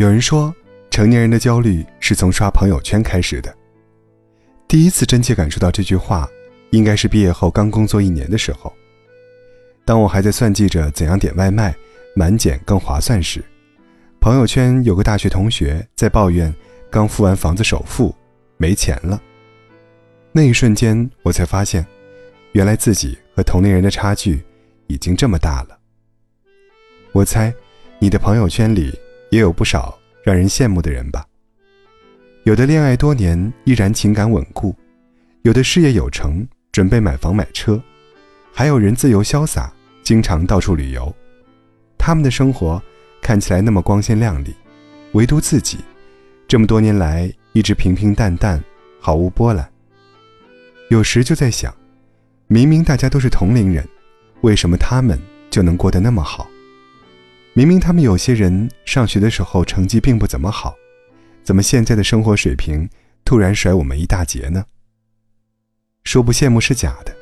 有人说，成年人的焦虑是从刷朋友圈开始的。第一次真切感受到这句话，应该是毕业后刚工作一年的时候。当我还在算计着怎样点外卖满减更划算时，朋友圈有个大学同学在抱怨刚付完房子首付，没钱了。那一瞬间，我才发现，原来自己和同龄人的差距已经这么大了。我猜，你的朋友圈里也有不少让人羡慕的人吧？有的恋爱多年依然情感稳固，有的事业有成准备买房买车，还有人自由潇洒，经常到处旅游。他们的生活看起来那么光鲜亮丽，唯独自己，这么多年来一直平平淡淡，毫无波澜。有时就在想，明明大家都是同龄人，为什么他们就能过得那么好？明明他们有些人上学的时候成绩并不怎么好。怎么现在的生活水平突然甩我们一大截呢？说不羡慕是假的，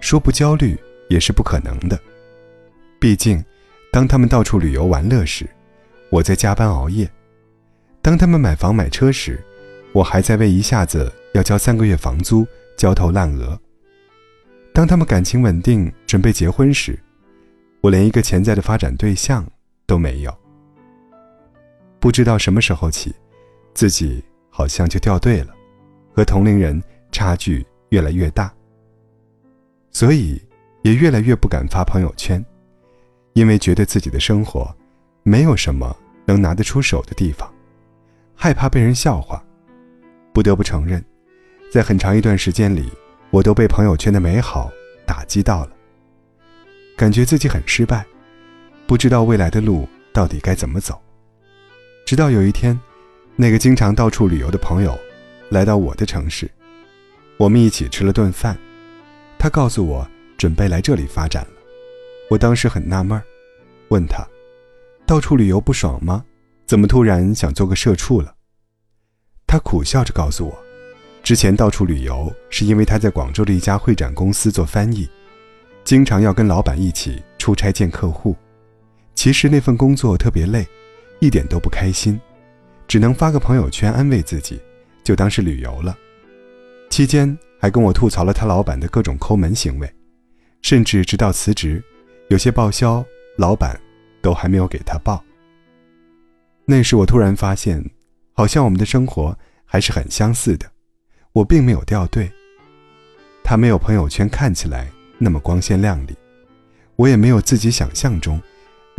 说不焦虑也是不可能的。毕竟，当他们到处旅游玩乐时，我在加班熬夜；当他们买房买车时，我还在为一下子要交三个月房租焦头烂额；当他们感情稳定准备结婚时，我连一个潜在的发展对象都没有。不知道什么时候起。自己好像就掉队了，和同龄人差距越来越大，所以也越来越不敢发朋友圈，因为觉得自己的生活没有什么能拿得出手的地方，害怕被人笑话。不得不承认，在很长一段时间里，我都被朋友圈的美好打击到了，感觉自己很失败，不知道未来的路到底该怎么走。直到有一天。那个经常到处旅游的朋友，来到我的城市，我们一起吃了顿饭。他告诉我准备来这里发展了。我当时很纳闷，问他：“到处旅游不爽吗？怎么突然想做个社畜了？”他苦笑着告诉我，之前到处旅游是因为他在广州的一家会展公司做翻译，经常要跟老板一起出差见客户。其实那份工作特别累，一点都不开心。只能发个朋友圈安慰自己，就当是旅游了。期间还跟我吐槽了他老板的各种抠门行为，甚至直到辞职，有些报销老板都还没有给他报。那时我突然发现，好像我们的生活还是很相似的。我并没有掉队，他没有朋友圈看起来那么光鲜亮丽，我也没有自己想象中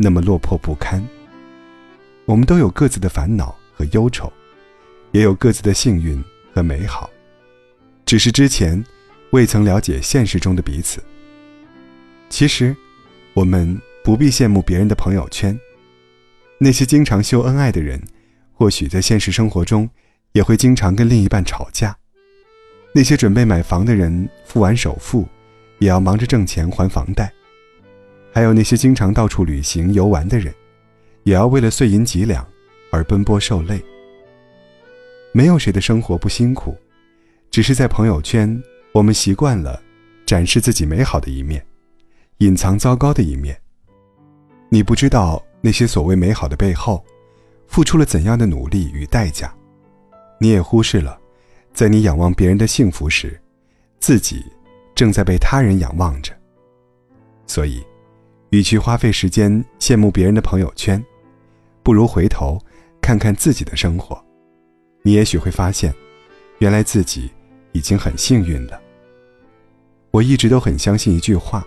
那么落魄不堪。我们都有各自的烦恼。和忧愁，也有各自的幸运和美好，只是之前未曾了解现实中的彼此。其实，我们不必羡慕别人的朋友圈，那些经常秀恩爱的人，或许在现实生活中也会经常跟另一半吵架；那些准备买房的人，付完首付，也要忙着挣钱还房贷；还有那些经常到处旅行游玩的人，也要为了碎银几两。而奔波受累，没有谁的生活不辛苦，只是在朋友圈，我们习惯了展示自己美好的一面，隐藏糟糕的一面。你不知道那些所谓美好的背后，付出了怎样的努力与代价，你也忽视了，在你仰望别人的幸福时，自己正在被他人仰望着。所以，与其花费时间羡慕别人的朋友圈，不如回头。看看自己的生活，你也许会发现，原来自己已经很幸运了。我一直都很相信一句话：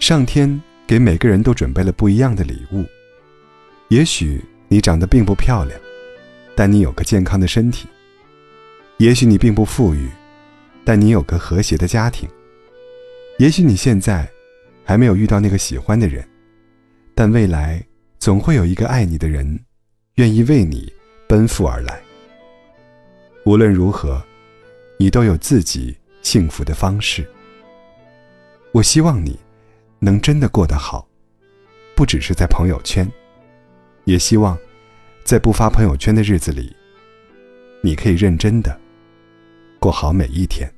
上天给每个人都准备了不一样的礼物。也许你长得并不漂亮，但你有个健康的身体；也许你并不富裕，但你有个和谐的家庭；也许你现在还没有遇到那个喜欢的人，但未来总会有一个爱你的人。愿意为你奔赴而来。无论如何，你都有自己幸福的方式。我希望你能真的过得好，不只是在朋友圈，也希望在不发朋友圈的日子里，你可以认真的过好每一天。